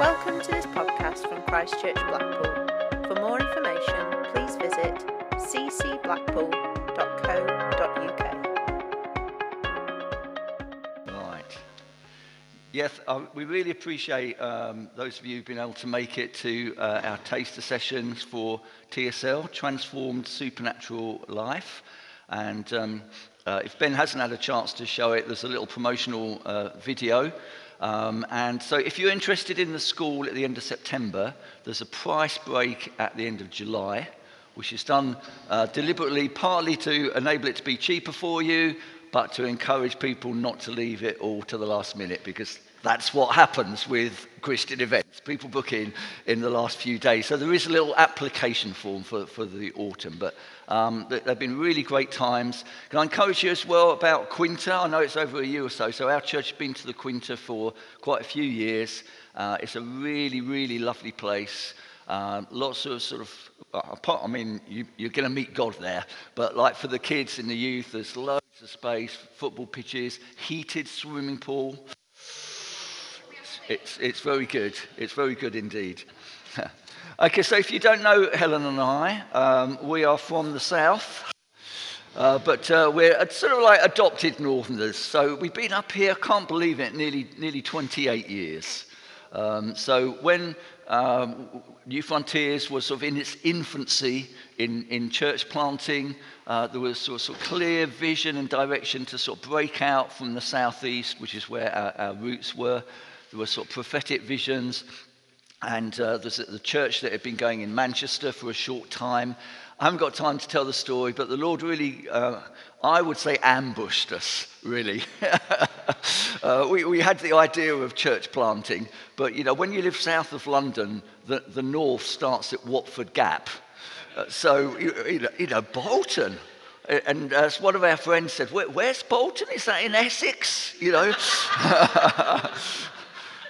Welcome to this podcast from Christchurch Blackpool. For more information, please visit ccblackpool.co.uk. Right. Yes, uh, we really appreciate um, those of you who've been able to make it to uh, our taster sessions for TSL, Transformed Supernatural Life. And um, uh, if Ben hasn't had a chance to show it, there's a little promotional uh, video. Um, and so if you're interested in the school at the end of September, there's a price break at the end of July, which is done uh, deliberately, partly to enable it to be cheaper for you, but to encourage people not to leave it all to the last minute because that's what happens with Christian events. People book in in the last few days. So there is a little application form for, for the autumn, but um, they've been really great times. Can I encourage you as well about Quinta? I know it's over a year or so. So our church has been to the Quinta for quite a few years. Uh, it's a really, really lovely place. Um, lots of sort of, I mean, you, you're going to meet God there, but like for the kids and the youth, there's loads of space, football pitches, heated swimming pool. It's, it's very good. It's very good indeed. okay, so if you don't know Helen and I, um, we are from the south. Uh, but uh, we're sort of like adopted northerners. So we've been up here, can't believe it, nearly, nearly 28 years. Um, so when um, New Frontiers was sort of in its infancy in, in church planting, uh, there was sort of, sort of clear vision and direction to sort of break out from the southeast, which is where our, our roots were. There were sort of prophetic visions. And uh, there's the church that had been going in Manchester for a short time. I haven't got time to tell the story, but the Lord really, uh, I would say, ambushed us, really. uh, we, we had the idea of church planting, but you know, when you live south of London, the, the north starts at Watford Gap. Uh, so, you, you, know, Bolton. And as one of our friends said, Where, where's Bolton? Is that in Essex? You know?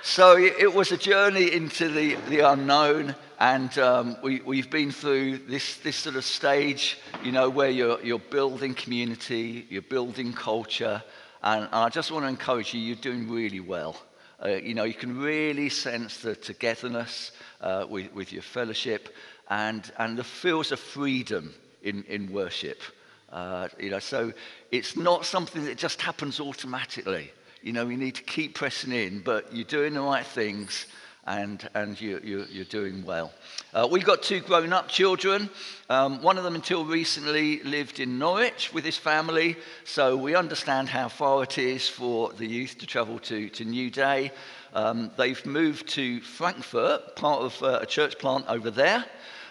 so it was a journey into the, the unknown. And um, we, we've been through this, this sort of stage, you know, where you're, you're building community, you're building culture. And, and I just want to encourage you, you're doing really well. Uh, you know, you can really sense the togetherness uh, with, with your fellowship and, and the feels of freedom in, in worship. Uh, you know, so it's not something that just happens automatically. You know, we need to keep pressing in, but you're doing the right things and, and you, you, you're doing well. Uh, we've got two grown up children. Um, one of them, until recently, lived in Norwich with his family, so we understand how far it is for the youth to travel to, to New Day. Um, they've moved to Frankfurt, part of uh, a church plant over there.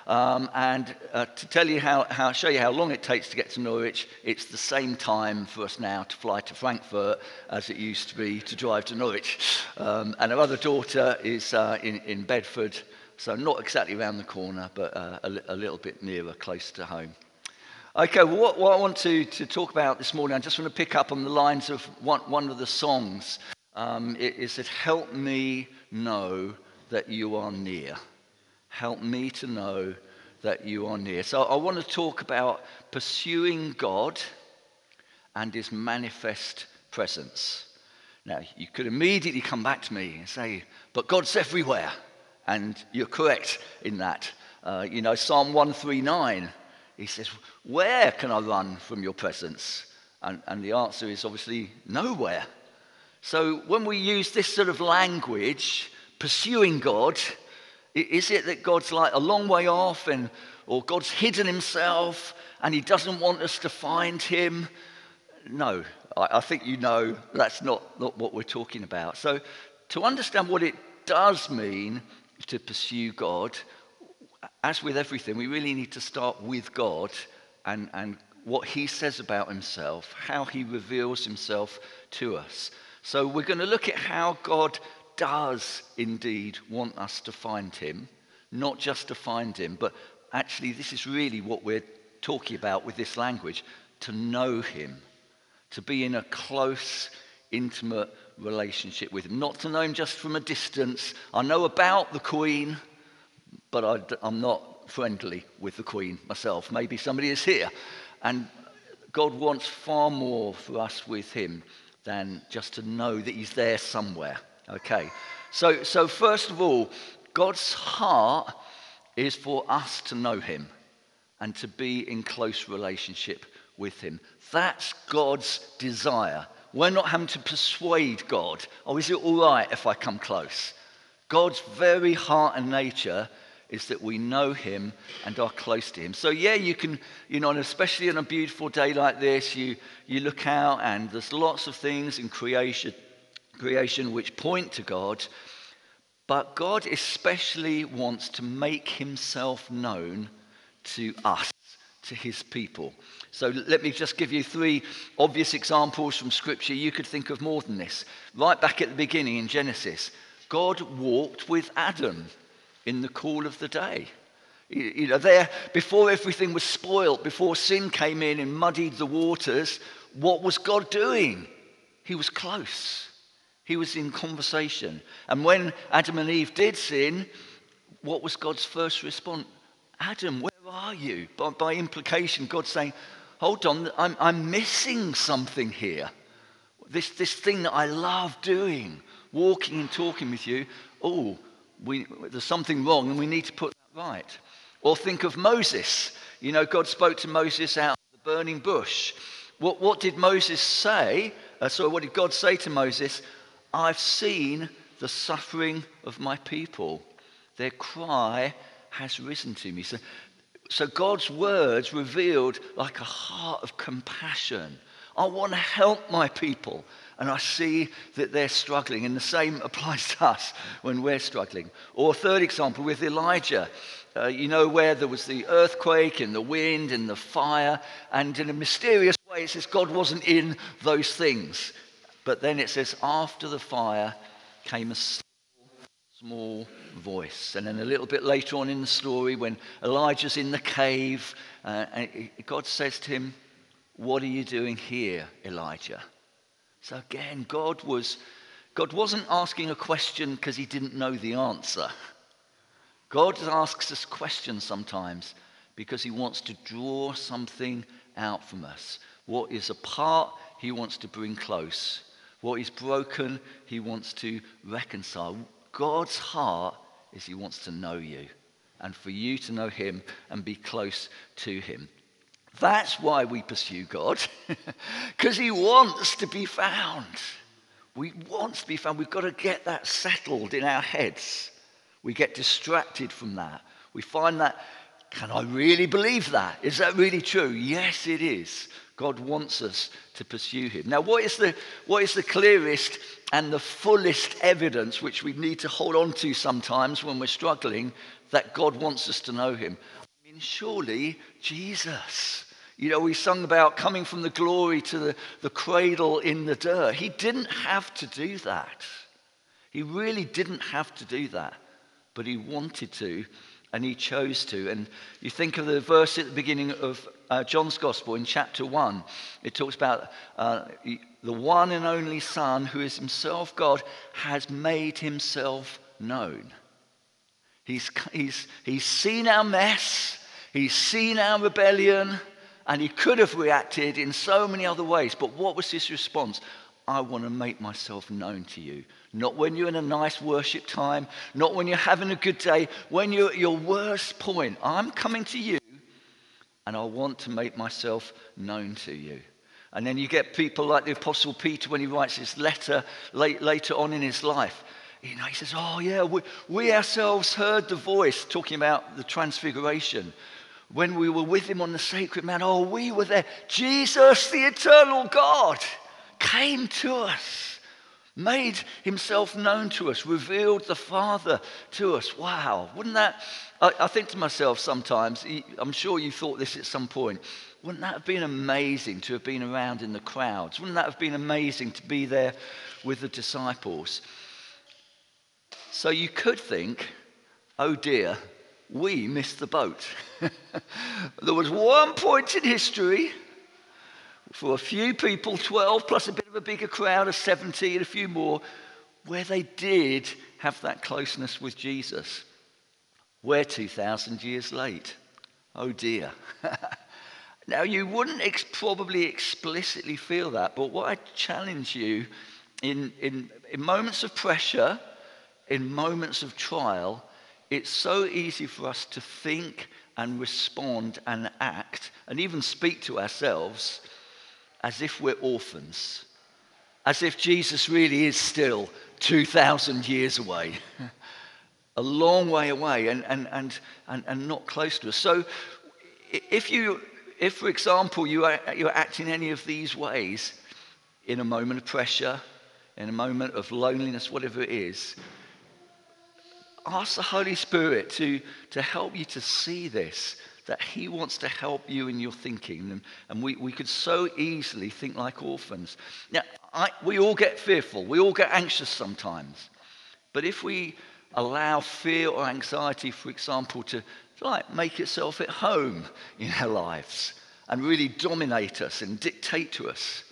Um, and uh, to tell you how, how, show you how long it takes to get to Norwich, it's the same time for us now to fly to Frankfurt as it used to be to drive to Norwich. Um, and our other daughter is uh, in, in Bedford, so not exactly around the corner, but uh, a, a, little bit nearer, close to home. Okay, well, what, what I want to, to, talk about this morning, I just want to pick up on the lines of one, one of the songs. Um, it is that help me know that you are near. Help me to know that you are near. So I want to talk about pursuing God and his manifest presence. Now, you could immediately come back to me and say, but God's everywhere. And you're correct in that. Uh, you know, Psalm 139, he says, Where can I run from your presence? And, and the answer is obviously nowhere. So when we use this sort of language, pursuing God, is it that God's like a long way off and, or God's hidden himself and he doesn't want us to find him? No, I, I think you know that's not, not what we're talking about. So, to understand what it does mean to pursue God, as with everything, we really need to start with God and, and what he says about himself, how he reveals himself to us. So, we're going to look at how God does indeed want us to find him, not just to find him, but actually, this is really what we're talking about with this language to know him, to be in a close, intimate relationship with him, not to know him just from a distance. I know about the Queen, but I, am not friendly with the Queen myself. Maybe somebody is here. And God wants far more for us with him than just to know that he's there somewhere Okay. So, so first of all, God's heart is for us to know him and to be in close relationship with him. That's God's desire. We're not having to persuade God, oh, is it all right if I come close? God's very heart and nature is that we know him and are close to him. So, yeah, you can, you know, and especially on a beautiful day like this, you, you look out and there's lots of things in creation, creation which point to God. But God especially wants to make himself known to us, to his people. So let me just give you three obvious examples from Scripture. You could think of more than this. Right back at the beginning in Genesis, God walked with Adam in the cool of the day. You know, there, before everything was spoilt, before sin came in and muddied the waters, what was God doing? He was close. He was in conversation. And when Adam and Eve did sin, what was God's first response? Adam, where are you? By, by implication, God's saying, hold on, I'm, I'm missing something here. This, this thing that I love doing, walking and talking with you, oh, we, there's something wrong and we need to put that right. Or think of Moses. You know, God spoke to Moses out of the burning bush. What, what did Moses say? Uh, so, what did God say to Moses? I've seen the suffering of my people. Their cry has risen to me. So, so God's words revealed like a heart of compassion. I want to help my people. And I see that they're struggling. And the same applies to us when we're struggling. Or a third example with Elijah. Uh, you know, where there was the earthquake and the wind and the fire. And in a mysterious way, it says God wasn't in those things. But then it says, after the fire came a small voice. And then a little bit later on in the story, when Elijah's in the cave, uh, God says to him, What are you doing here, Elijah? So again, God, was, God wasn't asking a question because he didn't know the answer. God asks us questions sometimes because he wants to draw something out from us. What is apart, he wants to bring close. What is broken, he wants to reconcile. God's heart is he wants to know you and for you to know him and be close to him. That's why we pursue God, because he wants to be found. We want to be found. We've got to get that settled in our heads. We get distracted from that. We find that, can I really believe that? Is that really true? Yes, it is. God wants us to pursue him. Now, what is the, what is the clearest and the fullest evidence which we need to hold on to sometimes when we're struggling that God wants us to know him? I mean, surely Jesus. You know, we sung about coming from the glory to the, the cradle in the dirt. He didn't have to do that. He really didn't have to do that, but he wanted to and he chose to. And you think of the verse at the beginning of uh, John's Gospel in chapter 1. It talks about uh, the one and only Son, who is himself God, has made himself known. He's, he's, he's seen our mess, he's seen our rebellion, and he could have reacted in so many other ways. But what was his response? I want to make myself known to you. Not when you're in a nice worship time, not when you're having a good day, when you're at your worst point. I'm coming to you and I want to make myself known to you. And then you get people like the Apostle Peter when he writes his letter late, later on in his life. You know, he says, Oh, yeah, we, we ourselves heard the voice talking about the transfiguration when we were with him on the sacred mount. Oh, we were there. Jesus, the eternal God came to us, made himself known to us, revealed the Father to us. Wow, wouldn't that? I, I think to myself sometimes, I'm sure you thought this at some point, wouldn't that have been amazing to have been around in the crowds? Wouldn't that have been amazing to be there with the disciples? So you could think, oh dear, we missed the boat. there was one point in history for a few people, 12 plus a bit of a bigger crowd of 70 and a few more, where they did have that closeness with Jesus. We're 2,000 years late. Oh dear. now, you wouldn't ex- probably explicitly feel that, but what I challenge you in, in, in moments of pressure, in moments of trial, it's so easy for us to think and respond and act and even speak to ourselves as if we're orphans, as if Jesus really is still 2,000 years away, a long way away and, and, and, and, and not close to us. So, if, you, if for example, you are, you're acting any of these ways in a moment of pressure, in a moment of loneliness, whatever it is, ask the Holy Spirit to, to help you to see this, that He wants to help you in your thinking. And, and we, we could so easily think like orphans. Now, I, we all get fearful, we all get anxious sometimes. But if we allow fear or anxiety, for example, to like make itself at home in our lives and really dominate us and dictate to us,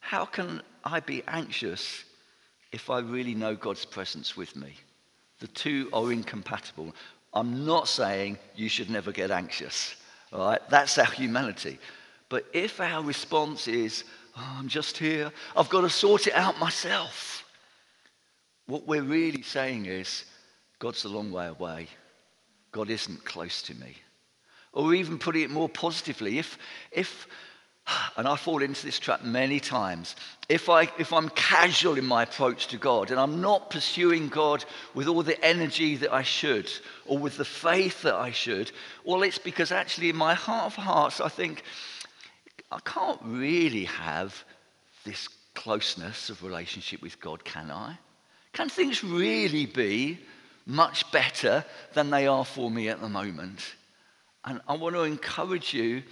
how can I be anxious if I really know God's presence with me? The two are incompatible. I'm not saying you should never get anxious, all right? That's our humanity. But if our response is, oh, I'm just here, I've got to sort it out myself, what we're really saying is, God's a long way away. God isn't close to me. Or even putting it more positively, if, if and I fall into this trap many times. If, I, if I'm casual in my approach to God and I'm not pursuing God with all the energy that I should or with the faith that I should, well, it's because actually in my heart of hearts, I think I can't really have this closeness of relationship with God, can I? Can things really be much better than they are for me at the moment? And I want to encourage you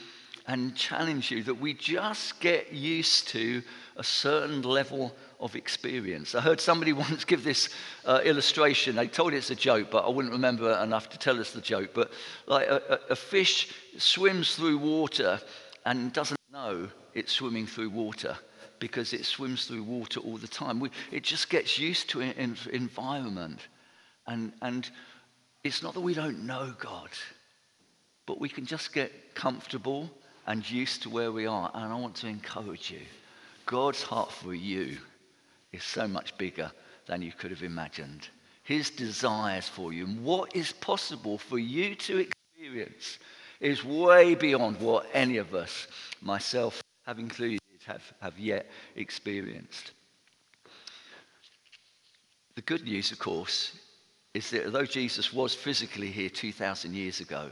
and challenge you that we just get used to a certain level of experience. I heard somebody once give this uh, illustration. They told it's a joke, but I wouldn't remember enough to tell us the joke. But like a, a fish swims through water and doesn't know it's swimming through water because it swims through water all the time. We, it just gets used to an environment. And, and it's not that we don't know God, but we can just get comfortable and used to where we are. And I want to encourage you God's heart for you is so much bigger than you could have imagined. His desires for you and what is possible for you to experience is way beyond what any of us, myself have included, have, have yet experienced. The good news, of course, is that although Jesus was physically here 2,000 years ago,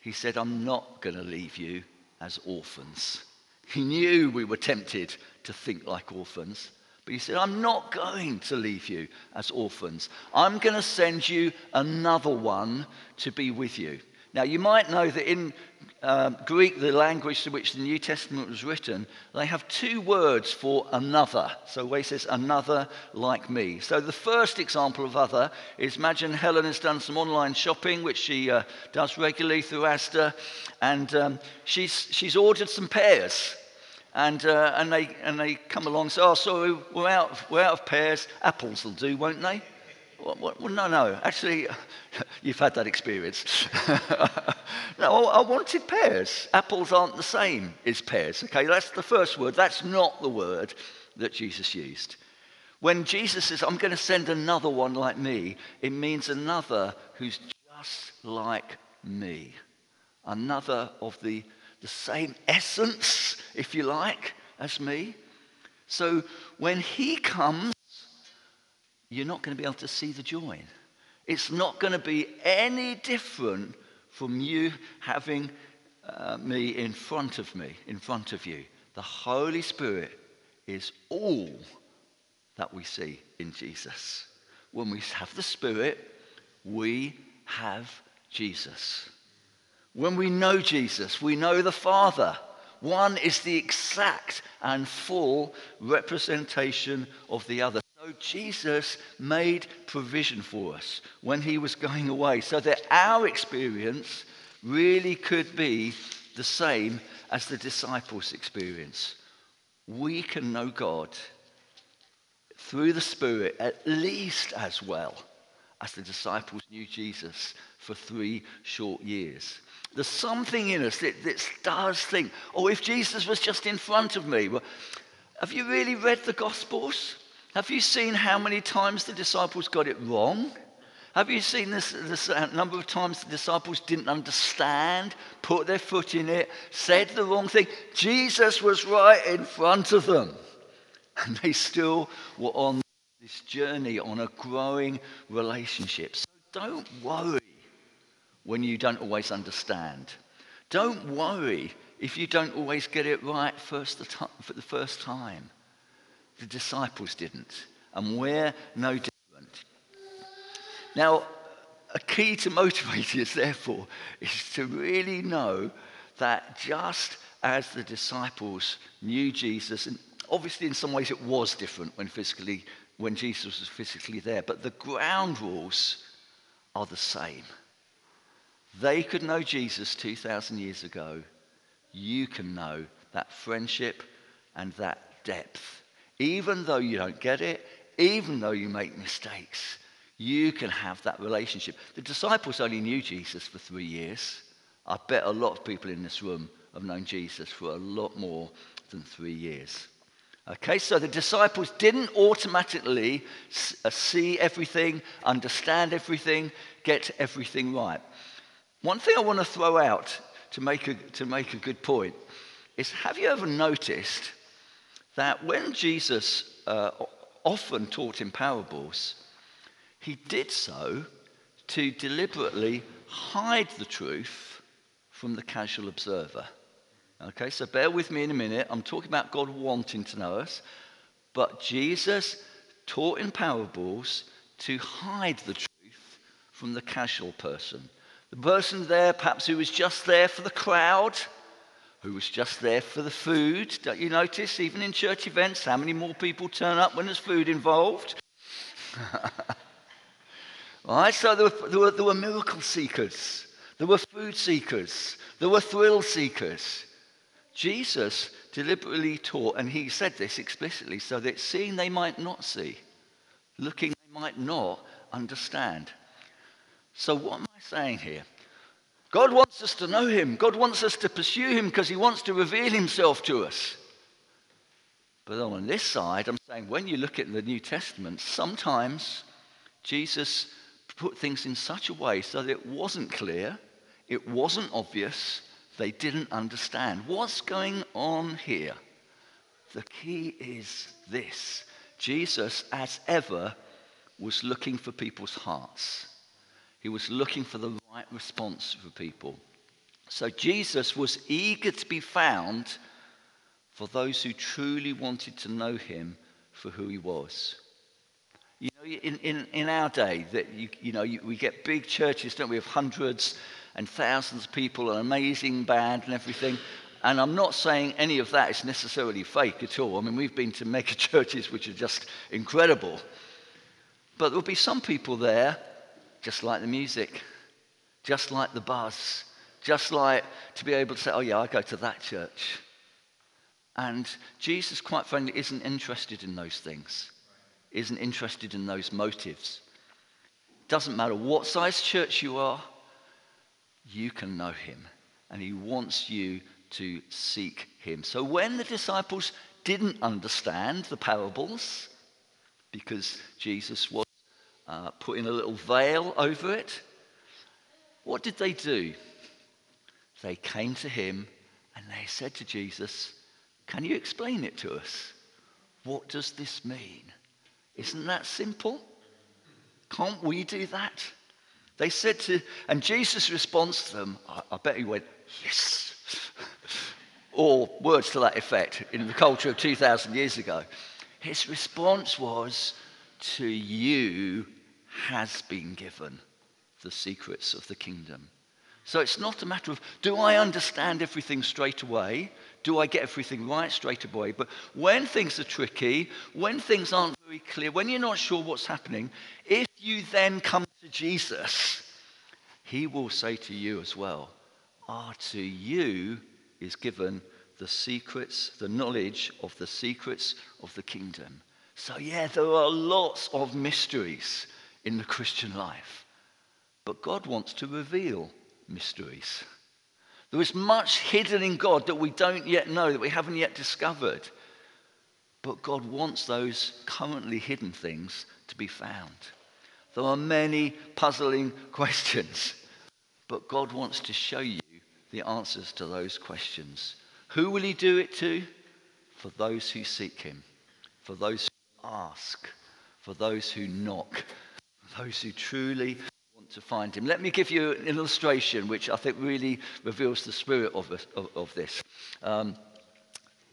he said, I'm not going to leave you as orphans. He knew we were tempted to think like orphans, but he said, I'm not going to leave you as orphans. I'm going to send you another one to be with you. Now, you might know that in um, Greek, the language to which the New Testament was written, they have two words for another. So where he says another like me. So the first example of other is imagine Helen has done some online shopping, which she uh, does regularly through Asda, and um, she's, she's ordered some pears. And, uh, and, they, and they come along and say, oh, sorry, we're out, we're out of pears. Apples will do, won't they? Well, no, no. Actually, you've had that experience. no, I wanted pears. Apples aren't the same as pears. Okay, that's the first word. That's not the word that Jesus used. When Jesus says, I'm going to send another one like me, it means another who's just like me. Another of the, the same essence, if you like, as me. So when he comes, you're not going to be able to see the joy. It's not going to be any different from you having uh, me in front of me, in front of you. The Holy Spirit is all that we see in Jesus. When we have the Spirit, we have Jesus. When we know Jesus, we know the Father. One is the exact and full representation of the other. Jesus made provision for us when he was going away so that our experience really could be the same as the disciples' experience. We can know God through the Spirit at least as well as the disciples knew Jesus for three short years. There's something in us that, that does think, oh, if Jesus was just in front of me. Well, have you really read the Gospels? Have you seen how many times the disciples got it wrong? Have you seen this, this uh, number of times the disciples didn't understand, put their foot in it, said the wrong thing? Jesus was right in front of them. And they still were on this journey, on a growing relationship. So don't worry when you don't always understand. Don't worry if you don't always get it right first for the first time. The disciples didn't, and we're no different. Now, a key to motivating motivators, therefore, is to really know that just as the disciples knew Jesus, and obviously in some ways it was different when physically when Jesus was physically there, but the ground rules are the same. They could know Jesus 2,000 years ago. You can know that friendship and that depth. Even though you don't get it, even though you make mistakes, you can have that relationship. The disciples only knew Jesus for three years. I bet a lot of people in this room have known Jesus for a lot more than three years. Okay, so the disciples didn't automatically uh, see everything, understand everything, get everything right. One thing I want to throw out to make a, to make a good point is have you ever noticed that when Jesus uh, often taught in parables, he did so to deliberately hide the truth from the casual observer? Okay, so bear with me in a minute. I'm talking about God wanting to know us. But Jesus taught in parables to hide the truth from the casual person. The person there, perhaps who was just there for the crowd, who was just there for the food. Don't you notice, even in church events, how many more people turn up when there's food involved? right? so there were, there, were, there were miracle seekers, there were food seekers, there were thrill seekers. Jesus deliberately taught, and he said this explicitly, so that seeing they might not see, looking they might not understand. So, what am I saying here? God wants us to know him. God wants us to pursue him because he wants to reveal himself to us. But on this side, I'm saying when you look at the New Testament, sometimes Jesus put things in such a way so that it wasn't clear, it wasn't obvious, they didn't understand. What's going on here? The key is this Jesus, as ever, was looking for people's hearts. He was looking for the right response for people. So Jesus was eager to be found for those who truly wanted to know him for who he was. You know, in, in, in our day, that you, you know, you, we get big churches, don't we, of hundreds and thousands of people, an amazing band and everything. And I'm not saying any of that is necessarily fake at all. I mean, we've been to mega churches which are just incredible. But there'll be some people there, just like the music, just like the buzz, just like to be able to say, oh, yeah, I go to that church. And Jesus, quite frankly, isn't interested in those things, isn't interested in those motives. Doesn't matter what size church you are, you can know him. And he wants you to seek him. So when the disciples didn't understand the parables, because Jesus was uh, putting a little veil over it, what did they do? They came to him and they said to Jesus, Can you explain it to us? What does this mean? Isn't that simple? Can't we do that? They said to, and Jesus' response to them, I, I bet he went, yes. or words to that effect in the culture of 2,000 years ago. His response was, To you has been given the secrets of the kingdom. So it's not a matter of, do I understand everything straight away? Do I get everything right straight away? But when things are tricky, when things aren't very clear, when you're not sure what's happening, if you then come to Jesus, he will say to you as well, Ah, to you is given the secrets, the knowledge of the secrets of the kingdom. So, yeah, there are lots of mysteries in the Christian life, but God wants to reveal mysteries. There is much hidden in God that we don't yet know, that we haven't yet discovered. but God wants those currently hidden things to be found. There are many puzzling questions, but God wants to show you the answers to those questions. Who will He do it to? For those who seek Him, for those who ask, for those who knock, those who truly want to find Him. Let me give you an illustration which I think really reveals the spirit of, of, of this. Um,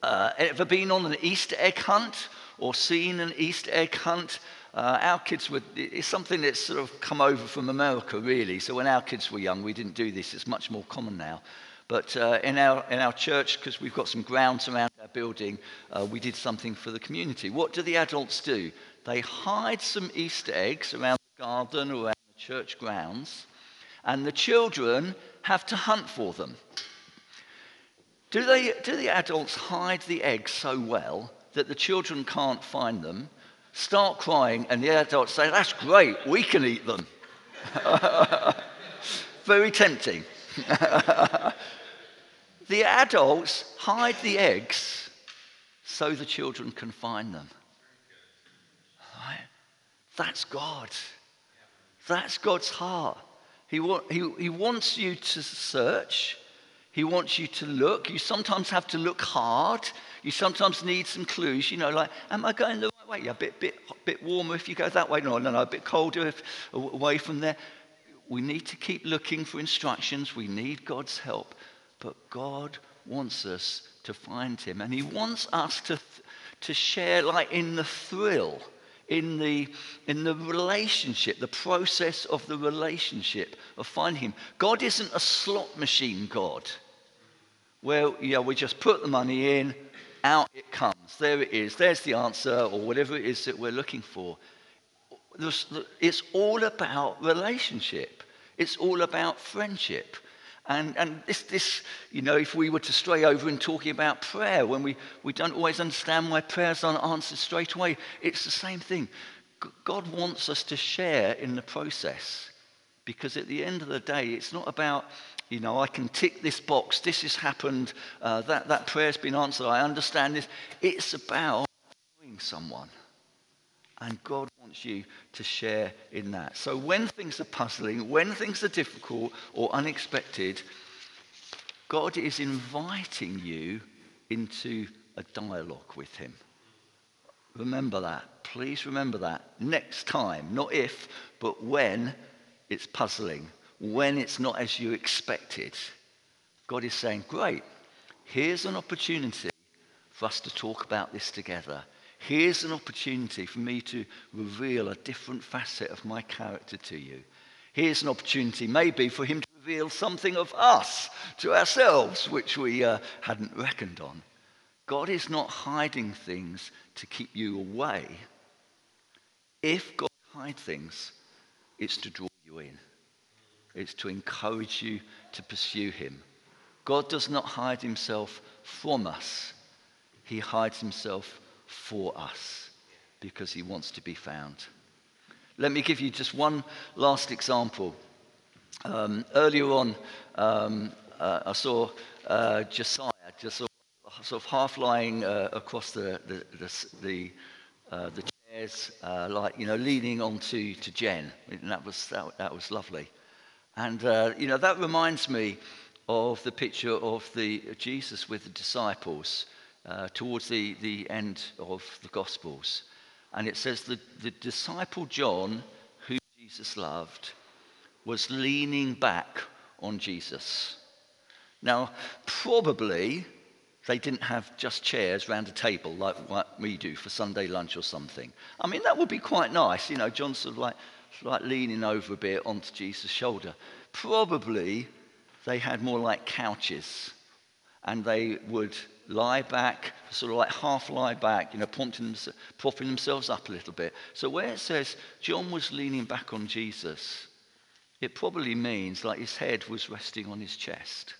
uh, ever been on an Easter egg hunt or seen an Easter egg hunt? Uh, our kids were, it's something that's sort of come over from America, really. So when our kids were young, we didn't do this. It's much more common now. But uh, in, our, in our church, because we've got some grounds around our building, uh, we did something for the community. What do the adults do? They hide some Easter eggs around garden or around the church grounds, and the children have to hunt for them. Do, they, do the adults hide the eggs so well that the children can't find them, start crying, and the adults say, That's great, we can eat them? Very tempting. the adults hide the eggs so the children can find them. Right? That's God. That's God's heart. He, wa- he, he wants you to search. He wants you to look. You sometimes have to look hard. You sometimes need some clues. You know, like, am I going the right way? Yeah, a bit, bit, bit warmer if you go that way. No, no, no, a bit colder if, away from there. We need to keep looking for instructions. We need God's help. But God wants us to find Him. And He wants us to, to share, like, in the thrill in the, in the relationship, the process of the relationship of finding Him. God isn't a slot machine God where you know, we just put the money in, out it comes. There it is. There's the answer, or whatever it is that we're looking for. It's all about relationship. It's all about friendship. And, and this, this, you know, if we were to stray over and talking about prayer, when we, we don't always understand why prayers aren't answered straight away, it's the same thing. God wants us to share in the process. Because at the end of the day, it's not about you know, I can tick this box. This has happened. Uh, that, that prayer's been answered. I understand this. It's about knowing someone. And God wants you to share in that. So when things are puzzling, when things are difficult or unexpected, God is inviting you into a dialogue with Him. Remember that. Please remember that. Next time, not if, but when it's puzzling when it's not as you expected, God is saying, Great, here's an opportunity for us to talk about this together. Here's an opportunity for me to reveal a different facet of my character to you. Here's an opportunity, maybe, for Him to reveal something of us to ourselves, which we uh, hadn't reckoned on. God is not hiding things to keep you away. If God hides things, it's to draw you in. It's to encourage you to pursue him. God does not hide himself from us, he hides himself for us because he wants to be found. Let me give you just one last example. Um, earlier on, um, uh, I saw uh, Josiah just sort of, half lying uh, across the, the, the, the, uh, the chairs, uh, like, you know, leaning onto to Jen. And that was, that, that was lovely. And, uh, you know, that reminds me of the picture of the Jesus with the disciples uh, towards the, the end of the Gospels. And it says that the disciple John, who Jesus loved, was leaning back on Jesus. Now, probably they didn't have just chairs round a table like what we do for Sunday lunch or something. I mean, that would be quite nice. You know, John's sort of like like leaning over a bit onto Jesus' shoulder. Probably they had more like couches and they would lie back, sort of like half lie back, you know, prompting, propping themselves up a little bit. So where it says John was leaning back on Jesus, it probably means like his head was resting on his chest.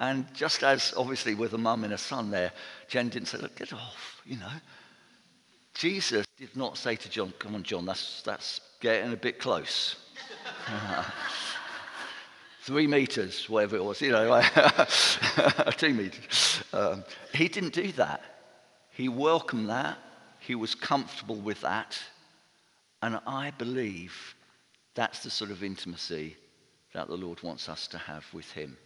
And just as obviously with a mum and a son there, Jen didn't say, look, get off, you know. Jesus did not say to John, Come on, John, that's, that's getting a bit close. Uh-huh. Three meters, whatever it was, you know, two meters. Um, he didn't do that. He welcomed that. He was comfortable with that. And I believe that's the sort of intimacy that the Lord wants us to have with Him.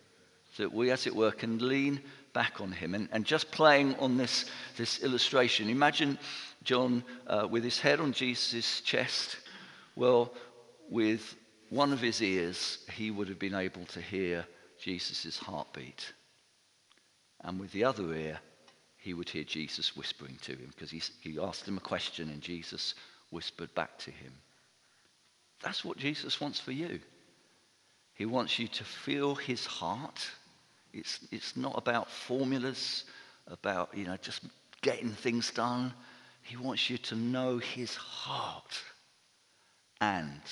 So that we, as it were, can lean back on Him. And, and just playing on this, this illustration, imagine John uh, with his head on Jesus' chest. Well, with one of his ears, he would have been able to hear Jesus' heartbeat. And with the other ear, he would hear Jesus whispering to him because he, he asked him a question and Jesus whispered back to him. That's what Jesus wants for you. He wants you to feel his heart. It's, it's not about formulas, about, you know, just getting things done. He wants you to know his heart. And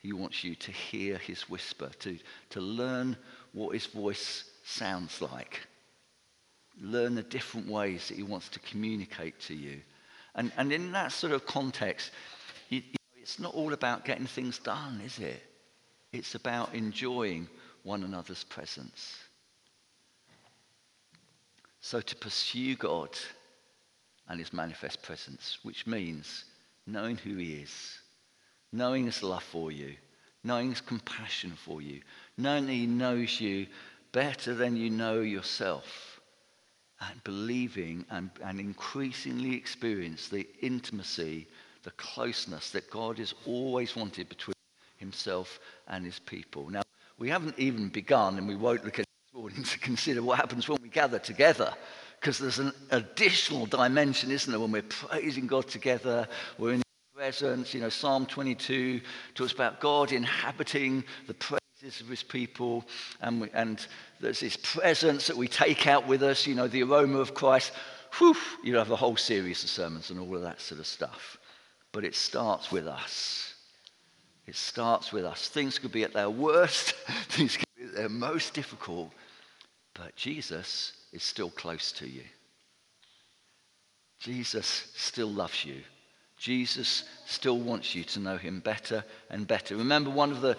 he wants you to hear his whisper, to, to learn what his voice sounds like. Learn the different ways that he wants to communicate to you. And, and in that sort of context, you, you know, it's not all about getting things done, is it? It's about enjoying one another's presence. So to pursue God and his manifest presence, which means knowing who he is, knowing his love for you, knowing his compassion for you, knowing he knows you better than you know yourself, and believing and, and increasingly experience the intimacy, the closeness that God has always wanted between himself and his people. Now, we haven't even begun, and we won't look at this morning to consider what happens when we gather together because there's an additional dimension, isn't there, when we're praising God together, we're in presence. You know, Psalm 22 talks about God inhabiting the praises of his people, and, we, and there's this presence that we take out with us, you know, the aroma of Christ. Whew, you have a whole series of sermons and all of that sort of stuff. But it starts with us. It starts with us. Things could be at their worst, things could be at their most difficult, but Jesus is still close to you. Jesus still loves you. Jesus still wants you to know him better and better. Remember one of the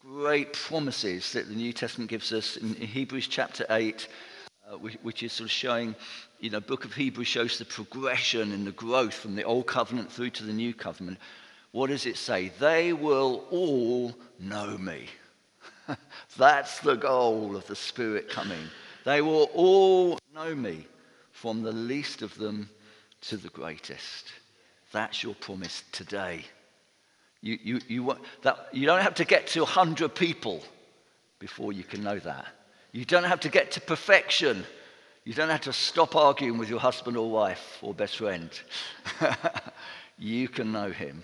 great promises that the New Testament gives us in, Hebrews chapter 8, uh, which, which, is sort of showing, you know, book of Hebrews shows the progression and the growth from the old covenant through to the new covenant. What does it say? They will all know me. That's the goal of the Spirit coming. They will all know me, from the least of them to the greatest. That's your promise today. You, you, you, that, you don't have to get to 100 people before you can know that. You don't have to get to perfection. You don't have to stop arguing with your husband or wife or best friend. you can know him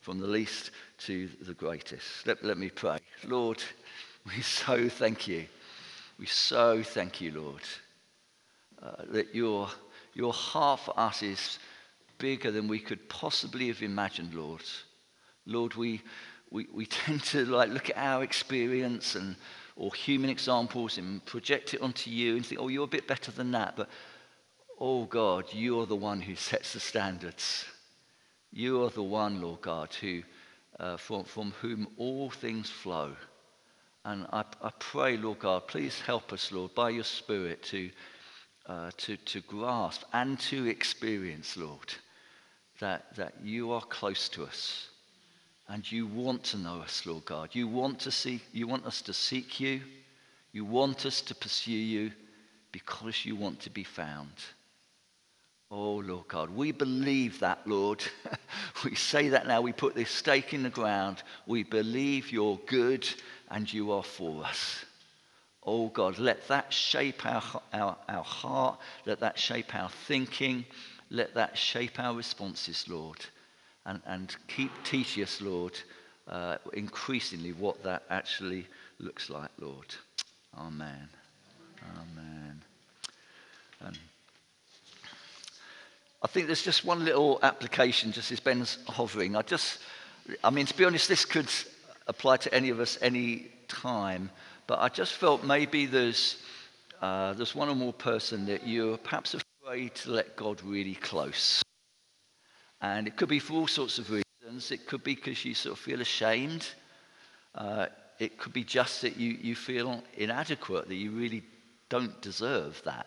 from the least to the greatest. Let, let me pray. Lord, we so thank you. We so thank you, Lord, uh, that your, your heart for us is bigger than we could possibly have imagined, Lord. Lord, we, we, we tend to like look at our experience and or human examples and project it onto you and think, oh, you're a bit better than that. But oh God, you're the one who sets the standards. You are the one, Lord God, who uh, from, from whom all things flow. And I, I pray, Lord God, please help us, Lord, by your Spirit to, uh, to, to grasp and to experience, Lord, that, that you are close to us and you want to know us, Lord God. You want, to see, you want us to seek you. You want us to pursue you because you want to be found. Oh, Lord God, we believe that, Lord. we say that now. We put this stake in the ground. We believe you're good and you are for us. Oh, God, let that shape our, our, our heart. Let that shape our thinking. Let that shape our responses, Lord. And, and keep teaching us, Lord, uh, increasingly what that actually looks like, Lord. Amen. Amen. And I think there's just one little application, just as Ben's hovering. I just, I mean, to be honest, this could apply to any of us any time, but I just felt maybe there's, uh, there's one or more person that you perhaps perhaps afraid to let God really close. And it could be for all sorts of reasons. It could be because you sort of feel ashamed. Uh, it could be just that you, you feel inadequate, that you really don't deserve that.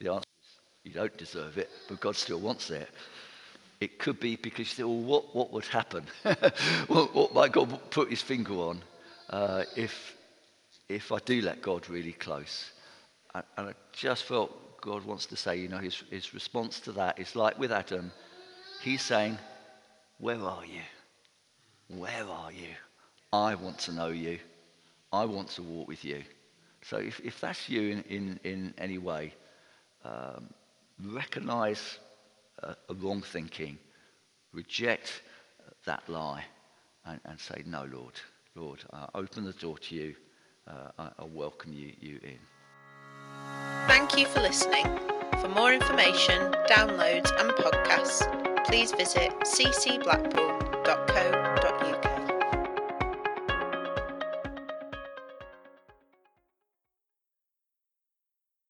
The answer is you don't deserve it, but God still wants it. It could be because you say, well, what, what would happen? what, what might God put his finger on uh, if, if I do let God really close? And, and I just felt God wants to say, you know, his, his response to that is like with Adam, he's saying, Where are you? Where are you? I want to know you. I want to walk with you. So if, if that's you in, in, in any way, um, recognize a, a wrong thinking, reject that lie, and, and say, No, Lord, Lord, I open the door to you. Uh, I, I welcome you, you in. Thank you for listening. For more information, downloads, and podcasts, please visit ccblackpool.co.uk.